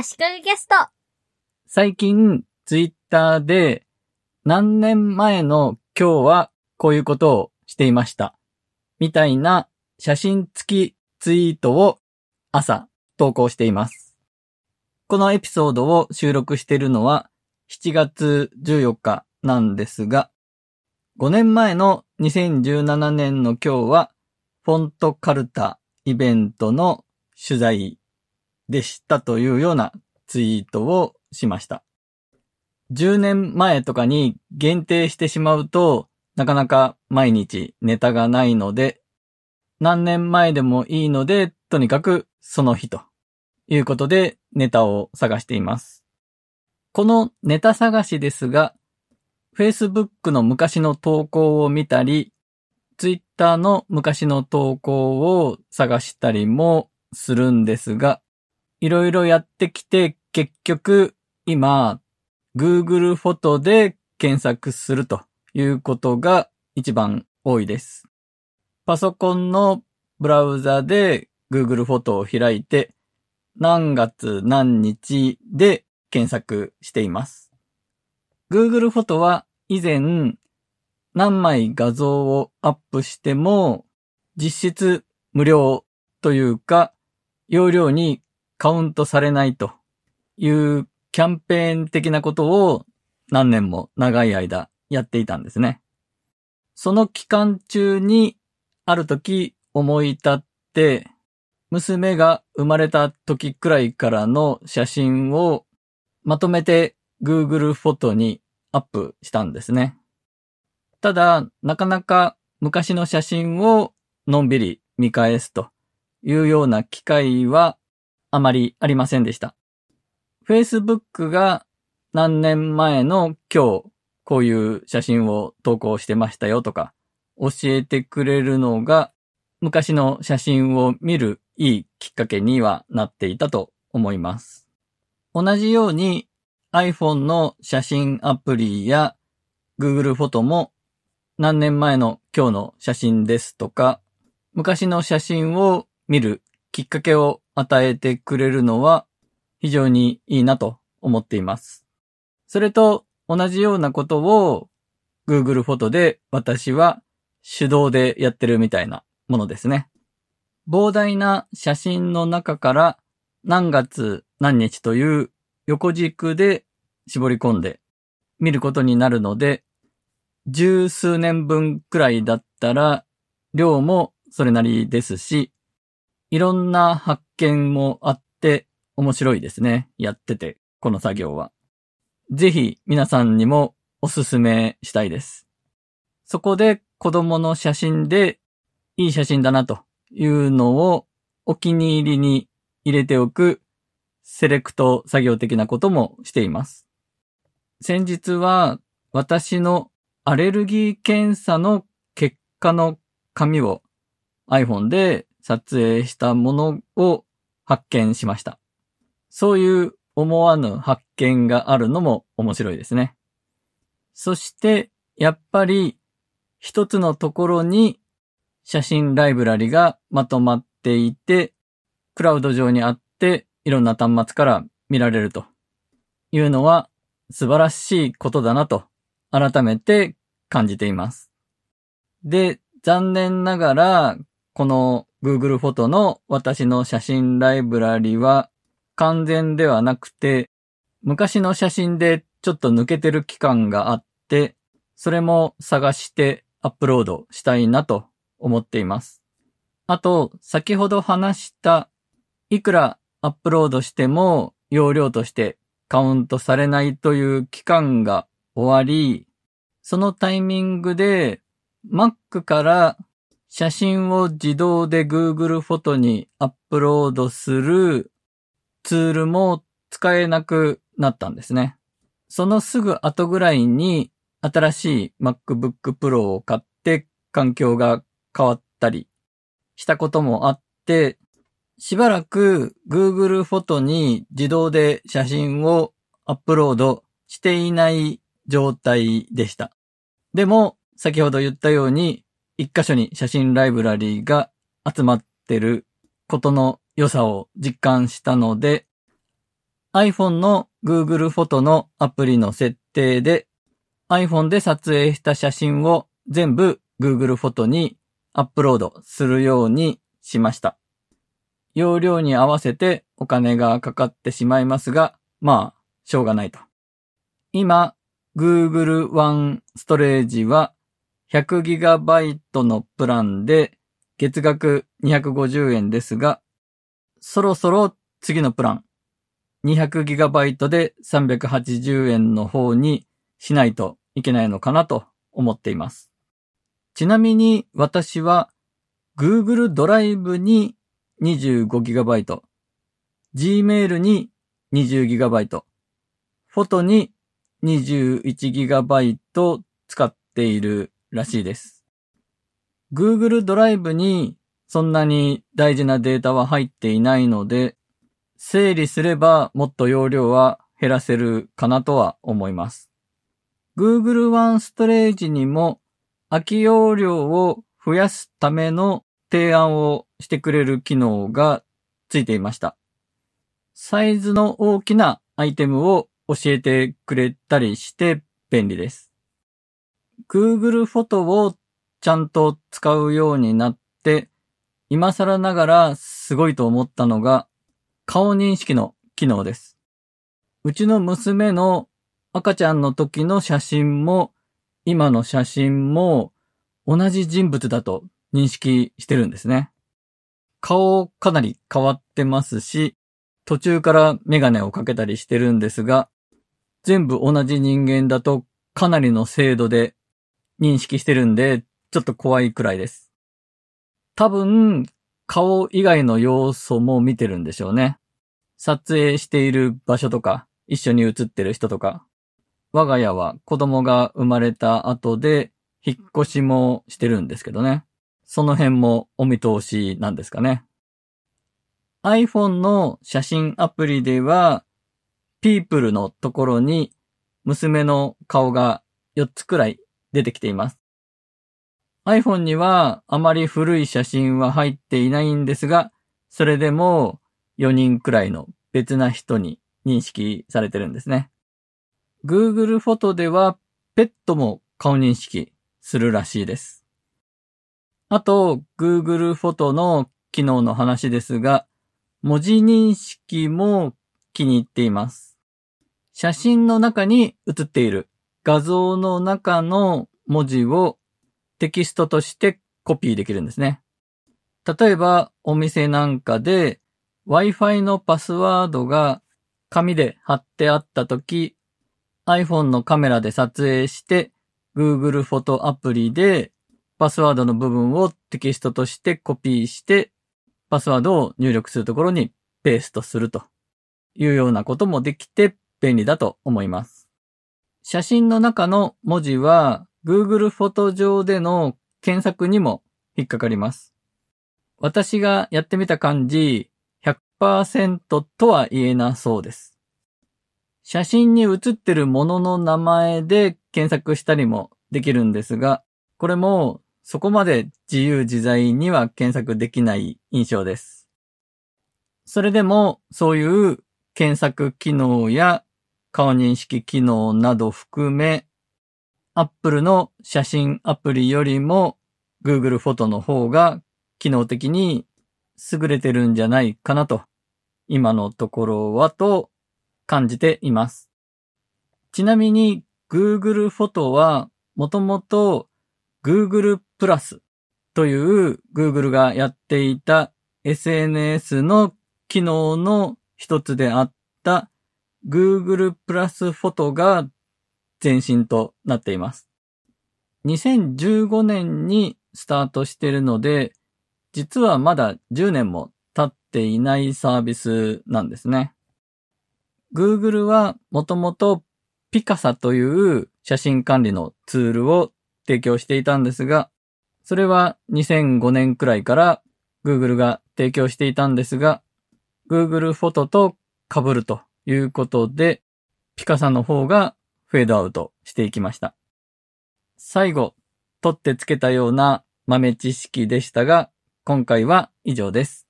足利ゲスト。最近、ツイッターで、何年前の今日はこういうことをしていました。みたいな写真付きツイートを朝投稿しています。このエピソードを収録しているのは7月14日なんですが、5年前の2017年の今日は、フォントカルタイベントの取材でしたというようなツイートをしました。10年前とかに限定してしまうと、なかなか毎日ネタがないので、何年前でもいいので、とにかくその日ということでネタを探しています。このネタ探しですが、Facebook の昔の投稿を見たり、Twitter の昔の投稿を探したりもするんですが、いろいろやってきて結局今 Google フォトで検索するということが一番多いです。パソコンのブラウザで Google フォトを開いて何月何日で検索しています。Google フォトは以前何枚画像をアップしても実質無料というか容量にカウントされないというキャンペーン的なことを何年も長い間やっていたんですね。その期間中にある時思い立って娘が生まれた時くらいからの写真をまとめて Google フォトにアップしたんですね。ただ、なかなか昔の写真をのんびり見返すというような機会はあまりありませんでした。Facebook が何年前の今日こういう写真を投稿してましたよとか教えてくれるのが昔の写真を見るいいきっかけにはなっていたと思います。同じように iPhone の写真アプリや Google フォトも何年前の今日の写真ですとか昔の写真を見るきっかけを与えてくれるのは非常にいいなと思っています。それと同じようなことを Google フォトで私は手動でやってるみたいなものですね。膨大な写真の中から何月何日という横軸で絞り込んで見ることになるので、十数年分くらいだったら量もそれなりですし、いろんな発見もあって面白いですね。やってて、この作業は。ぜひ皆さんにもおすすめしたいです。そこで子供の写真でいい写真だなというのをお気に入りに入れておくセレクト作業的なこともしています。先日は私のアレルギー検査の結果の紙を iPhone で撮影したものを発見しました。そういう思わぬ発見があるのも面白いですね。そして、やっぱり一つのところに写真ライブラリがまとまっていて、クラウド上にあっていろんな端末から見られるというのは素晴らしいことだなと改めて感じています。で、残念ながらこの Google フォトの私の写真ライブラリは完全ではなくて、昔の写真でちょっと抜けてる期間があって、それも探してアップロードしたいなと思っています。あと、先ほど話した、いくらアップロードしても容量としてカウントされないという期間が終わり、そのタイミングで Mac から写真を自動で Google フォトにアップロードするツールも使えなくなったんですね。そのすぐ後ぐらいに新しい MacBook Pro を買って環境が変わったりしたこともあって、しばらく Google フォトに自動で写真をアップロードしていない状態でした。でも、先ほど言ったように、一箇所に写真ライブラリーが集まってることの良さを実感したので、iPhone の Google フォトのアプリの設定で iPhone で撮影した写真を全部 Google フォトにアップロードするようにしました。容量に合わせてお金がかかってしまいますが、まあ、しょうがないと。今、Google One ストレージは 100GB のプランで月額250円ですが、そろそろ次のプラン、200GB で380円の方にしないといけないのかなと思っています。ちなみに私は Google ドライブに 25GB、Gmail に 20GB、フォトに 21GB 使っているらしいです。Google ドライブにそんなに大事なデータは入っていないので、整理すればもっと容量は減らせるかなとは思います。Google One ストレージにも空き容量を増やすための提案をしてくれる機能がついていました。サイズの大きなアイテムを教えてくれたりして便利です。Google フォトをちゃんと使うようになって、今更ながらすごいと思ったのが顔認識の機能です。うちの娘の赤ちゃんの時の写真も今の写真も同じ人物だと認識してるんですね。顔かなり変わってますし、途中からメガネをかけたりしてるんですが、全部同じ人間だとかなりの精度で認識してるんで、ちょっと怖いくらいです。多分、顔以外の要素も見てるんでしょうね。撮影している場所とか、一緒に写ってる人とか。我が家は子供が生まれた後で、引っ越しもしてるんですけどね。その辺もお見通しなんですかね。iPhone の写真アプリでは、People のところに娘の顔が4つくらい出てきています。iPhone にはあまり古い写真は入っていないんですが、それでも4人くらいの別な人に認識されてるんですね。Google フォトではペットも顔認識するらしいです。あと、Google フォトの機能の話ですが、文字認識も気に入っています。写真の中に写っている画像の中の文字をテキストとしてコピーできるんですね。例えば、お店なんかで Wi-Fi のパスワードが紙で貼ってあったとき、iPhone のカメラで撮影して Google フォトアプリでパスワードの部分をテキストとしてコピーして、パスワードを入力するところにペーストするというようなこともできて便利だと思います。写真の中の文字は Google フォト上での検索にも引っかかります。私がやってみた感じ100%とは言えなそうです。写真に写ってるものの名前で検索したりもできるんですが、これもそこまで自由自在には検索できない印象です。それでも、そういう検索機能や顔認識機能など含め、Apple の写真アプリよりも Google フォトの方が機能的に優れてるんじゃないかなと、今のところはと感じています。ちなみに Google フォトはもともと Google プラスという Google がやっていた SNS の機能の一つであった Google プラスフォトが前身となっています。2015年にスタートしているので、実はまだ10年も経っていないサービスなんですね。Google はもともとピカサという写真管理のツールを提供していたんですが、それは2005年くらいから Google が提供していたんですが、Google フォトと被るということで、ピカサの方がフェードアウトしていきました。最後、取ってつけたような豆知識でしたが、今回は以上です。